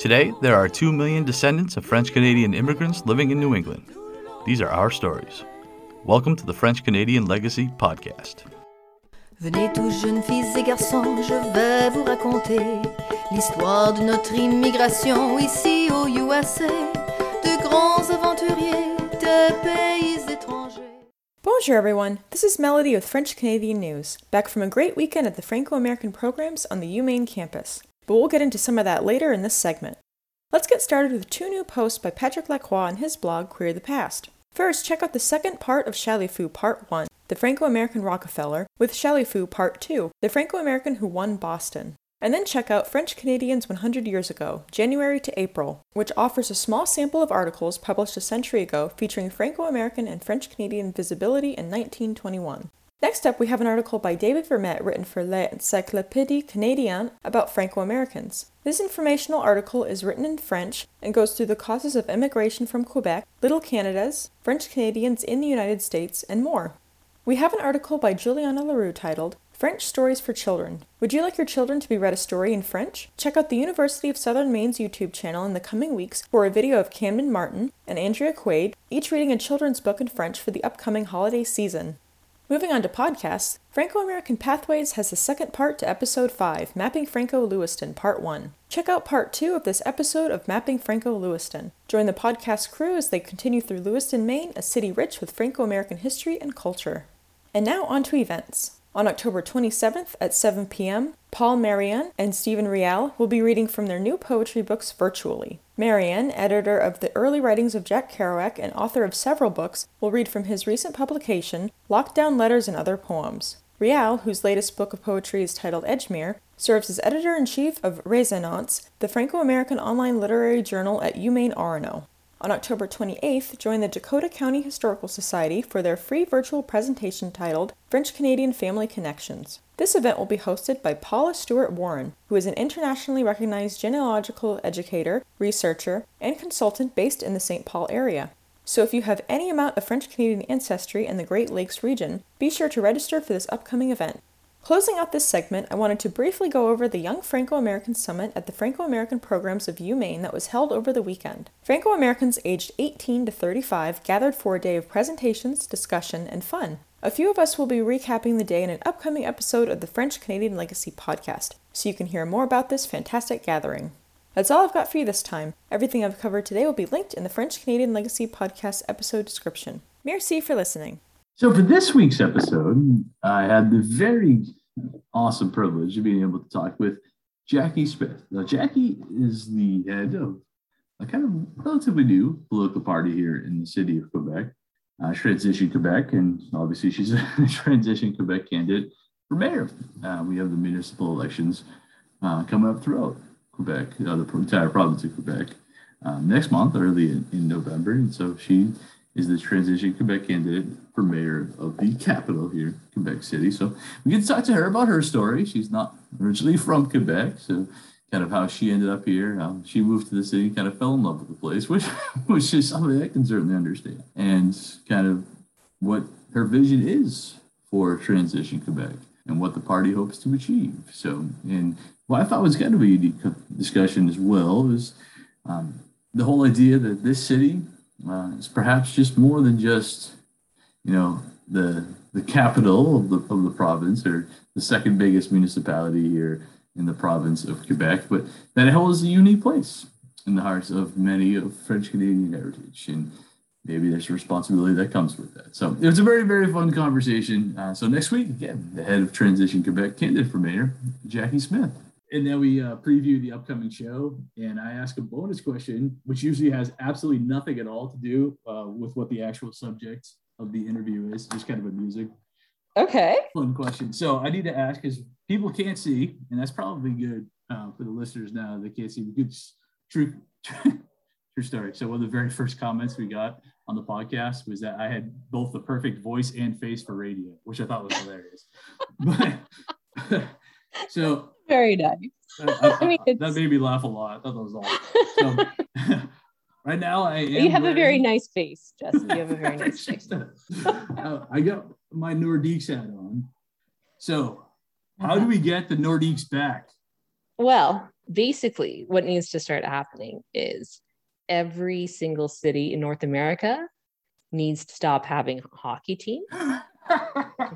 Today, there are 2 million descendants of French Canadian immigrants living in New England. These are our stories. Welcome to the French Canadian Legacy Podcast. Venez tous jeunes filles et garçons, je vais vous raconter l'histoire de notre immigration ici au USA, de grands aventuriers de pays étrangers. Bonjour, everyone. This is Melody with French Canadian News, back from a great weekend at the Franco American programs on the UMaine campus. But we'll get into some of that later in this segment. Let's get started with two new posts by Patrick Lacroix on his blog Query the Past. First, check out the second part of Chalifoux Part 1, The Franco American Rockefeller, with Chalifoux Part 2, The Franco American Who Won Boston. And then check out French Canadians 100 Years Ago, January to April, which offers a small sample of articles published a century ago featuring Franco American and French Canadian visibility in 1921. Next up, we have an article by David Vermette written for L'Encyclopédie Canadienne about Franco Americans. This informational article is written in French and goes through the causes of immigration from Quebec, Little Canadas, French Canadians in the United States, and more. We have an article by Juliana LaRue titled French Stories for Children. Would you like your children to be read a story in French? Check out the University of Southern Maine's YouTube channel in the coming weeks for a video of Camden Martin and Andrea Quaid, each reading a children's book in French for the upcoming holiday season. Moving on to podcasts, Franco American Pathways has the second part to episode 5, Mapping Franco Lewiston, part 1. Check out part 2 of this episode of Mapping Franco Lewiston. Join the podcast crew as they continue through Lewiston, Maine, a city rich with Franco American history and culture. And now on to events. On October 27th at 7 p.m., Paul Marion and Steven Riel will be reading from their new poetry books virtually. Marianne, editor of the early writings of Jack Kerouac and author of several books, will read from his recent publication, Lockdown Letters and Other Poems. Rial, whose latest book of poetry is titled Edgemere, serves as editor in chief of Resonance, the Franco American online literary journal at UMaine Orono. On October 28th, join the Dakota County Historical Society for their free virtual presentation titled French Canadian Family Connections. This event will be hosted by Paula Stuart Warren, who is an internationally recognized genealogical educator, researcher, and consultant based in the St. Paul area. So if you have any amount of French Canadian ancestry in the Great Lakes region, be sure to register for this upcoming event. Closing out this segment, I wanted to briefly go over the Young Franco American Summit at the Franco American Programs of UMaine that was held over the weekend. Franco Americans aged 18 to 35 gathered for a day of presentations, discussion, and fun. A few of us will be recapping the day in an upcoming episode of the French Canadian Legacy podcast, so you can hear more about this fantastic gathering. That's all I've got for you this time. Everything I've covered today will be linked in the French Canadian Legacy podcast episode description. Merci for listening. So for this week's episode, I had the very awesome privilege of being able to talk with Jackie Smith. Now, Jackie is the head of a kind of relatively new political party here in the city of Quebec, uh, Transition Quebec, and obviously she's a Transition Quebec candidate for mayor. Uh, we have the municipal elections uh, coming up throughout Quebec, uh, the entire province of Quebec, um, next month, early in, in November, and so she is the transition Quebec candidate for mayor of the capital here, Quebec City. So we get to talk to her about her story. She's not originally from Quebec, so kind of how she ended up here, how she moved to the city, kind of fell in love with the place, which which is something I can certainly understand, and kind of what her vision is for transition Quebec and what the party hopes to achieve. So, and what I thought was kind of a unique discussion as well is um, the whole idea that this city uh, it's perhaps just more than just, you know, the the capital of the of the province or the second biggest municipality here in the province of Quebec, but that it holds a unique place in the hearts of many of French Canadian heritage, and maybe there's a responsibility that comes with that. So it was a very very fun conversation. Uh, so next week again, the head of Transition Quebec, candidate for mayor, Jackie Smith and then we uh, preview the upcoming show. And i ask a bonus question which usually has absolutely nothing at all to do uh, with what the actual subject of the interview is just kind of a music okay. fun question. So i need to ask because people can't see and that's probably good uh, for the listeners now they can't see. Good true true story. So one of the very first comments we got on the podcast was that i had both the perfect voice and face for radio which i thought was hilarious. But so very nice. I, I, mean, that made me laugh a lot. I thought that was awesome. So, right now, I You have wearing... a very nice face, Justin. You have a very nice face. uh, I got my Nordiques hat on. So, how do we get the Nordiques back? Well, basically, what needs to start happening is every single city in North America needs to stop having a hockey teams.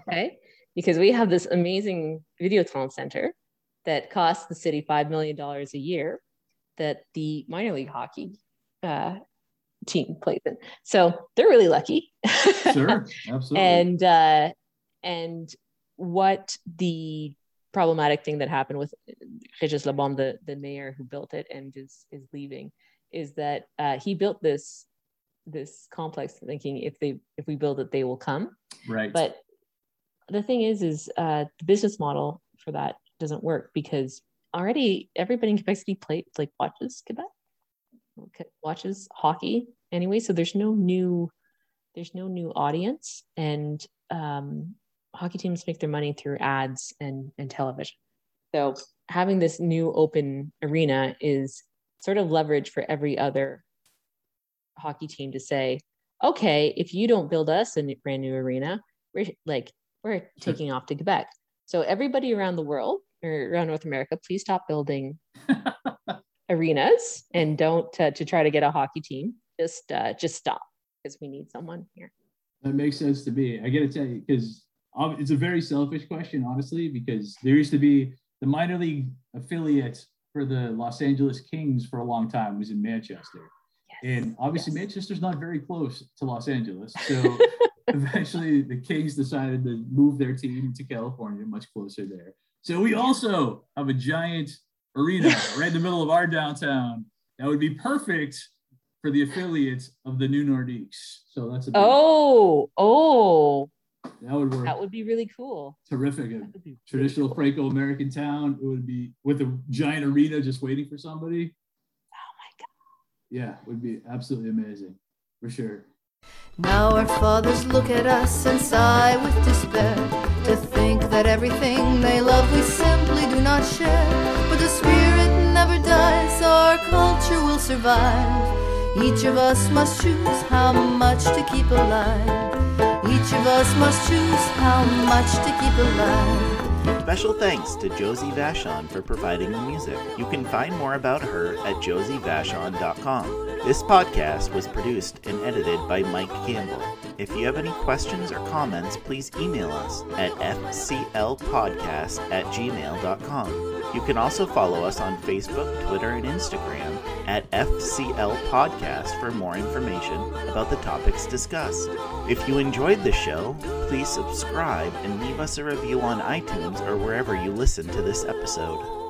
okay. Because we have this amazing Videotron center that costs the city $5 million a year that the minor league hockey uh, team plays in. So they're really lucky. sure, absolutely. and uh, and what the problematic thing that happened with Regis Labeaume, the, the mayor who built it and is is leaving, is that uh, he built this this complex thinking if they if we build it they will come right but the thing is is uh, the business model for that doesn't work because already everybody in Quebec City plays like watches Quebec watches hockey anyway so there's no new there's no new audience and um, hockey teams make their money through ads and and television. So having this new open arena is sort of leverage for every other hockey team to say okay if you don't build us a brand new arena we're like we're taking off to quebec. So everybody around the world or around north america please stop building arenas and don't uh, to try to get a hockey team just uh, just stop because we need someone here that makes sense to me i gotta tell you because it's a very selfish question honestly because there used to be the minor league affiliate for the los angeles kings for a long time was in manchester yes. and obviously yes. manchester's not very close to los angeles so eventually the kings decided to move their team to california much closer there so we also have a giant arena right in the middle of our downtown. That would be perfect for the affiliates of the new Nordiques. So that's a big, oh oh that would work. That would be really cool. Terrific. A traditional cool. Franco-American town. It would be with a giant arena just waiting for somebody. Oh my god. Yeah, would be absolutely amazing for sure. Now our fathers look at us and sigh with despair to think that everything they love we simply do not share. But the spirit never dies, our culture will survive. Each of us must choose how much to keep alive. Each of us must choose how much to keep alive. Special thanks to Josie Vachon for providing the music. You can find more about her at josievachon.com. This podcast was produced and edited by Mike Campbell. If you have any questions or comments, please email us at fclpodcast at gmail.com. You can also follow us on Facebook, Twitter, and Instagram at FCL Podcast for more information about the topics discussed. If you enjoyed the show, please subscribe and leave us a review on iTunes or wherever you listen to this episode.